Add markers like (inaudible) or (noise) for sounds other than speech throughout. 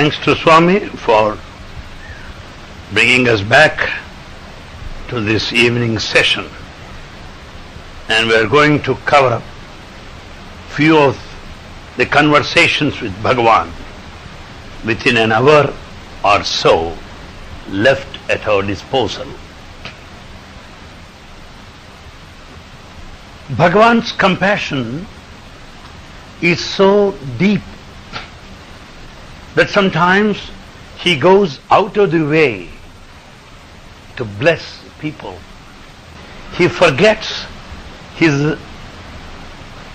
Thanks to Swami for bringing us back to this evening session. And we are going to cover few of the conversations with Bhagavan within an hour or so left at our disposal. Bhagavan's compassion is so deep that sometimes he goes out of the way to bless people. He forgets his,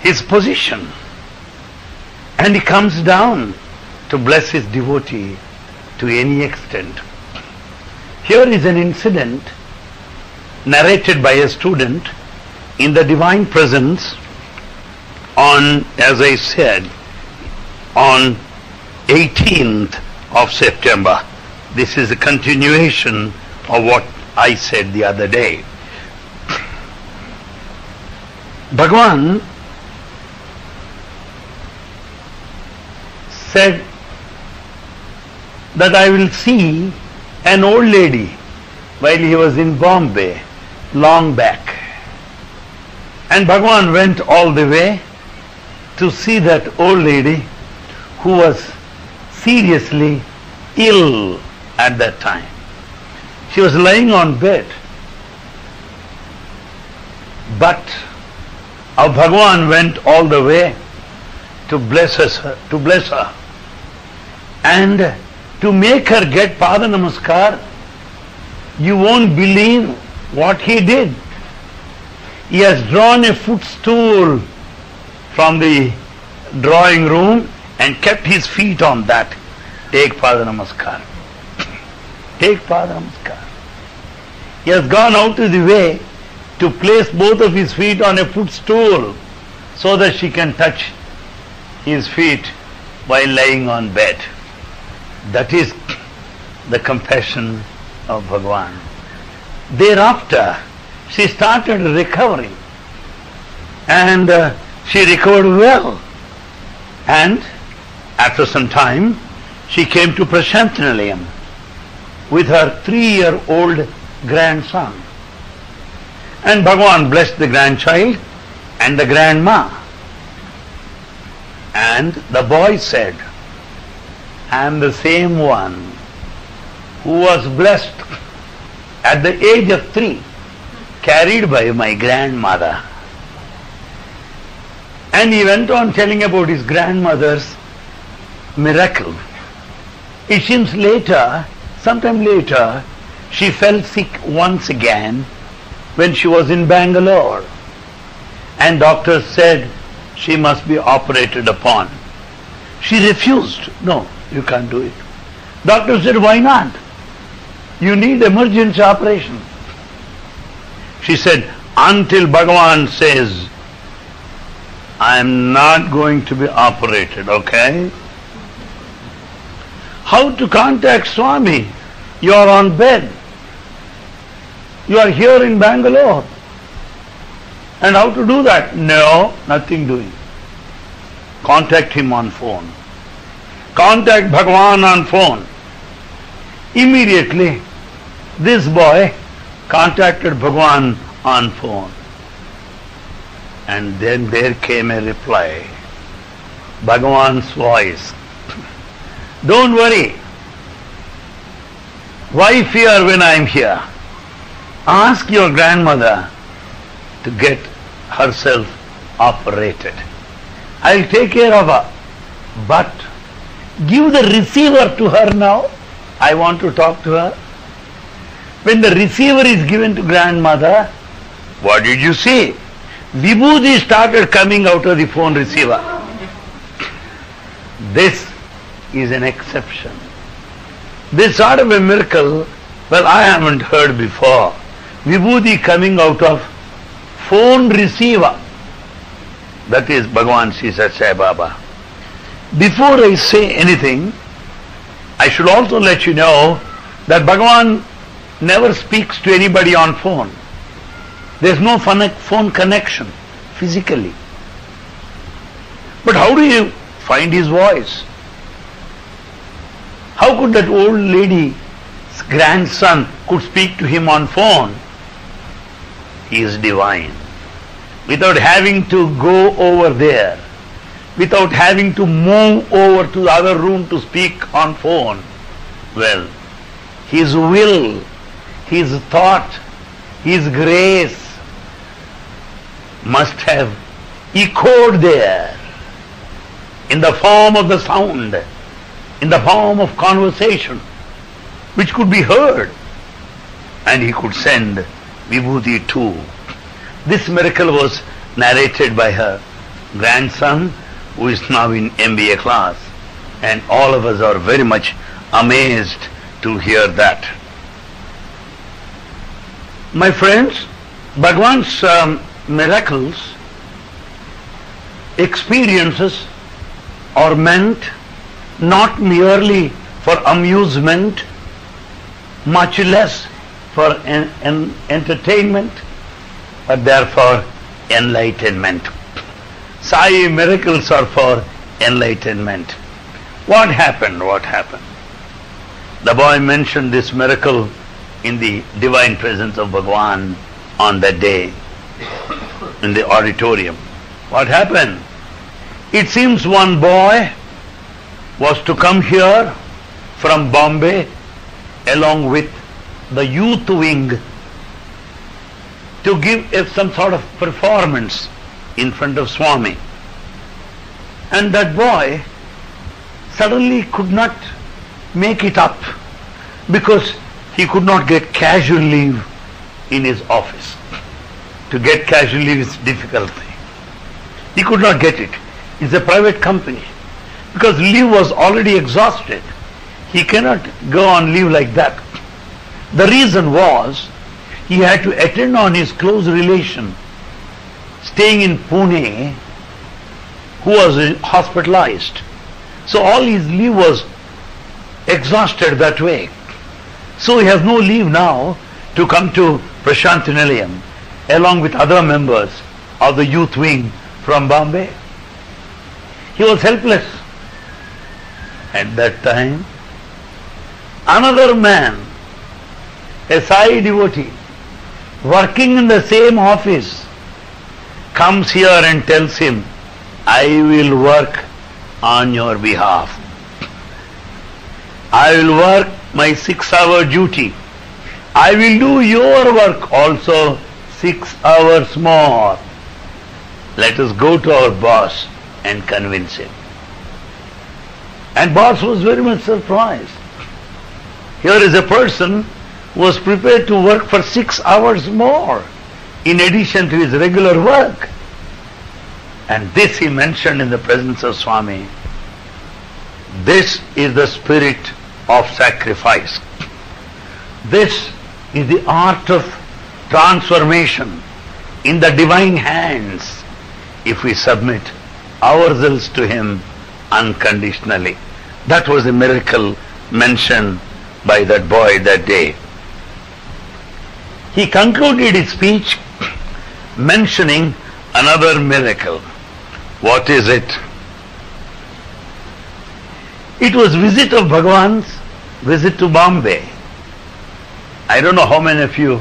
his position and he comes down to bless his devotee to any extent. Here is an incident narrated by a student in the divine presence on, as I said, on 18th of September. This is a continuation of what I said the other day. Bhagwan said that I will see an old lady while he was in Bombay long back. And Bhagwan went all the way to see that old lady who was seriously ill at that time. She was lying on bed. But our Bhagwan went all the way to bless her, to bless her. And to make her get Pada Namaskar, you won't believe what he did. He has drawn a footstool from the drawing room and kept his feet on that. Take Pada Namaskar. Take Pada Namaskar. He has gone out of the way to place both of his feet on a footstool so that she can touch his feet while lying on bed. That is the compassion of Bhagwan. Thereafter, she started recovering and uh, she recovered well. And after some time, she came to Prashanti Nilayam with her three-year-old grandson. And Bhagavan blessed the grandchild and the grandma. And the boy said, I am the same one who was blessed at the age of three, carried by my grandmother. And he went on telling about his grandmother's miracle. It seems later, sometime later, she fell sick once again when she was in Bangalore. And doctors said she must be operated upon. She refused. No, you can't do it. Doctor said, why not? You need emergency operation. She said, until Bhagavan says, I am not going to be operated, okay? How to contact Swami? You are on bed. You are here in Bangalore. And how to do that? No, nothing doing. Contact him on phone. Contact Bhagavan on phone. Immediately, this boy contacted Bhagavan on phone. And then there came a reply. Bhagavan's voice. Don't worry. Why fear when I am here? Ask your grandmother to get herself operated. I'll take care of her. But give the receiver to her now. I want to talk to her. When the receiver is given to grandmother, what did you see? Vibhuti started coming out of the phone receiver. This is an exception. This sort of a miracle, well, I haven't heard before. Vibhuti coming out of phone receiver. That is Bhagavan Sisa Sai Baba. Before I say anything, I should also let you know that Bhagavan never speaks to anybody on phone. There's no phone connection physically. But how do you find his voice? How could that old lady's grandson could speak to him on phone? He is divine. Without having to go over there, without having to move over to the other room to speak on phone. Well, his will, his thought, his grace must have echoed there in the form of the sound, in the form of conversation, which could be heard. And he could send Vibhuti too. This miracle was narrated by her grandson who is now in MBA class. And all of us are very much amazed to hear that. My friends, Bhagwan's um, miracles, experiences are meant not merely for amusement, much less for an, an entertainment, but therefore enlightenment. Sai miracles are for enlightenment. What happened? What happened? The boy mentioned this miracle in the divine presence of Bhagwan on that day in the auditorium. What happened? It seems one boy was to come here from Bombay along with the youth wing to give some sort of performance in front of Swami. And that boy suddenly could not make it up because he could not get casual leave in his office. To get casual leave is difficult. He could not get it. It's a private company. Because leave was already exhausted. He cannot go on leave like that. The reason was he had to attend on his close relation staying in Pune who was hospitalized. So all his leave was exhausted that way. So he has no leave now to come to Prashanti Nilayam along with other members of the youth wing from Bombay. He was helpless. At that time, another man, a Sai devotee, working in the same office, comes here and tells him, I will work on your behalf. I will work my six hour duty. I will do your work also six hours more. Let us go to our boss and convince him. And boss was very much surprised. Here is a person who was prepared to work for six hours more in addition to his regular work. And this he mentioned in the presence of Swami. This is the spirit of sacrifice. This is the art of transformation in the divine hands if we submit ourselves to Him unconditionally. That was a miracle mentioned by that boy that day. He concluded his speech (coughs) mentioning another miracle. What is it? It was visit of Bhagavan's visit to Bombay. I don't know how many of you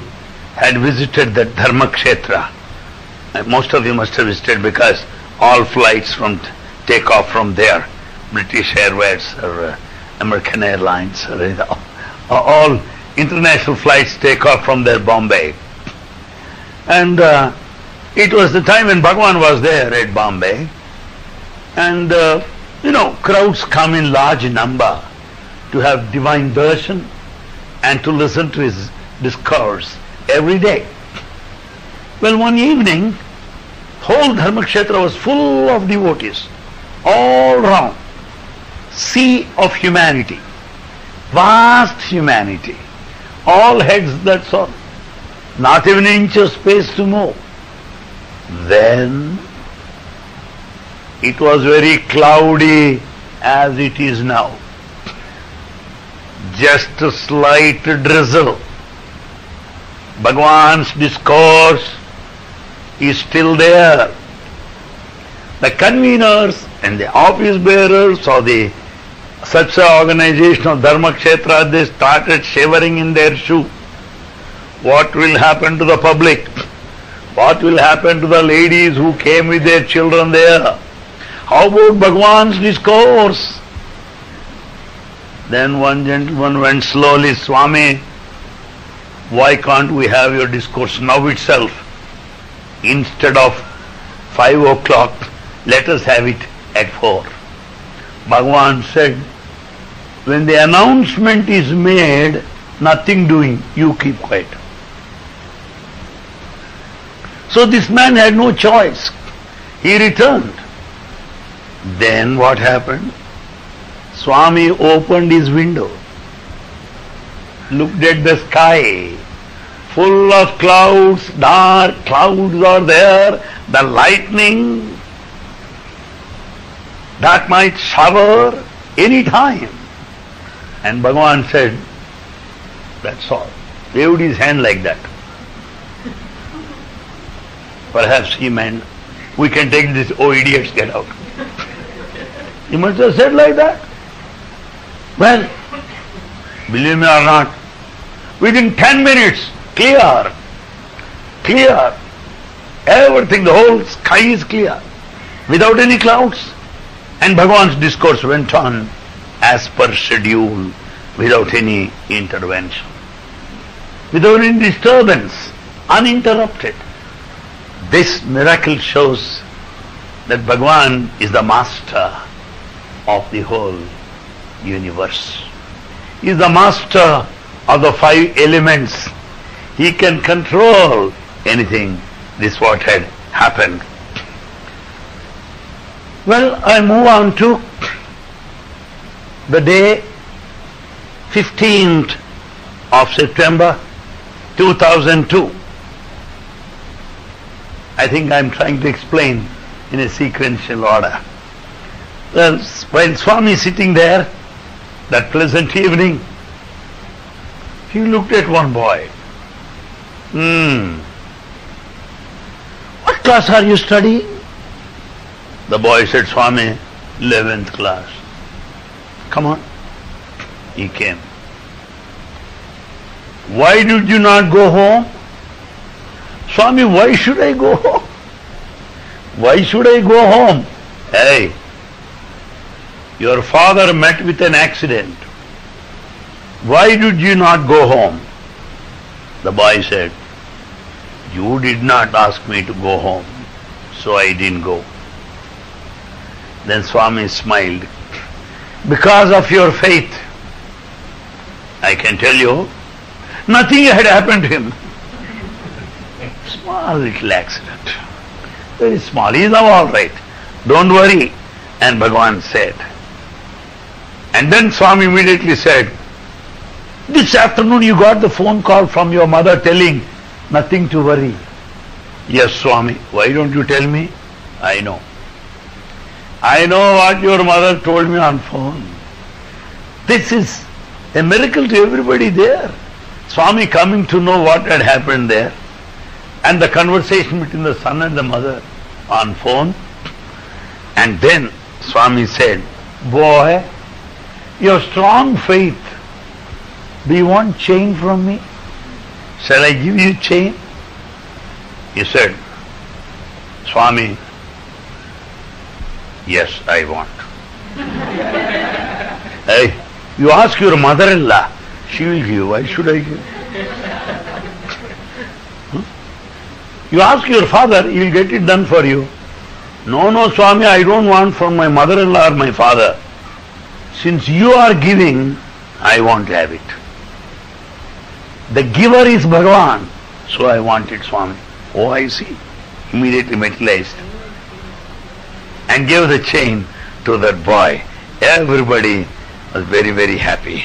had visited that Dharma Kshetra. Most of you must have visited because all flights from take off from there, British Airways or uh, American Airlines, or, you know, (laughs) all international flights take off from there, Bombay. And uh, it was the time when Bhagwan was there at Bombay. And, uh, you know, crowds come in large number to have divine darshan and to listen to his discourse every day. Well, one evening, whole Dharmakshetra was full of devotees, all round. Sea of humanity, vast humanity, all heads that saw, not even an inch of space to move. Then it was very cloudy as it is now. Just a slight drizzle. Bhagwan's discourse is still there. The conveners and the office bearers or the such organization of Dharma Kshetra, they started shivering in their shoe. What will happen to the public? What will happen to the ladies who came with their children there? How about Bhagwan's discourse? Then one gentleman went slowly, Swami, why can't we have your discourse now itself? Instead of five o'clock, let us have it at four. Bhagwan said, when the announcement is made, nothing doing, you keep quiet. So this man had no choice. He returned. Then what happened? Swami opened his window, looked at the sky, full of clouds, dark clouds are there, the lightning that might shower any time. And Bhagavan said, that's all. Waved his hand like that. Perhaps he meant, we can take this, oh idiots, get out. He must have said like that. Well, believe me or not, within 10 minutes, clear, clear, everything, the whole sky is clear, without any clouds. And Bhagavan's discourse went on as per schedule, without any intervention, without any disturbance, uninterrupted. This miracle shows that Bhagavan is the master of the whole universe. He is the master of the five elements. He can control anything. This what had happened. Well, I move on to the day 15th of September 2002. I think I'm trying to explain in a sequential order. Well, while Swami sitting there, that pleasant evening, he looked at one boy. Hmm. What class are you studying? The boy said, Swami, 11th class. Come on. He came. Why did you not go home? Swami, why should I go home? Why should I go home? Hey, your father met with an accident. Why did you not go home? The boy said, You did not ask me to go home, so I didn't go. Then Swami smiled. Because of your faith, I can tell you, nothing had happened to him. Small little accident. Very small. He is now all right. Don't worry. And Bhagavan said. And then Swami immediately said, this afternoon you got the phone call from your mother telling nothing to worry. Yes, Swami. Why don't you tell me? I know. I know what your mother told me on phone. This is a miracle to everybody there. Swami coming to know what had happened there and the conversation between the son and the mother on phone. And then Swami said, Boy, your strong faith, do you want chain from me? Shall I give you chain? He said, Swami, yes, I want. hey, you ask your mother-in-law, she will give. Why should I give? Hmm? You ask your father, he will get it done for you. No, no, Swami, I don't want from my mother-in-law or my father. Since you are giving, I want to have it. The giver is Bhagavan, so I want it, Swami. Oh, I see. Immediately materialized. And gave the chain to that boy. Everybody was very, very happy.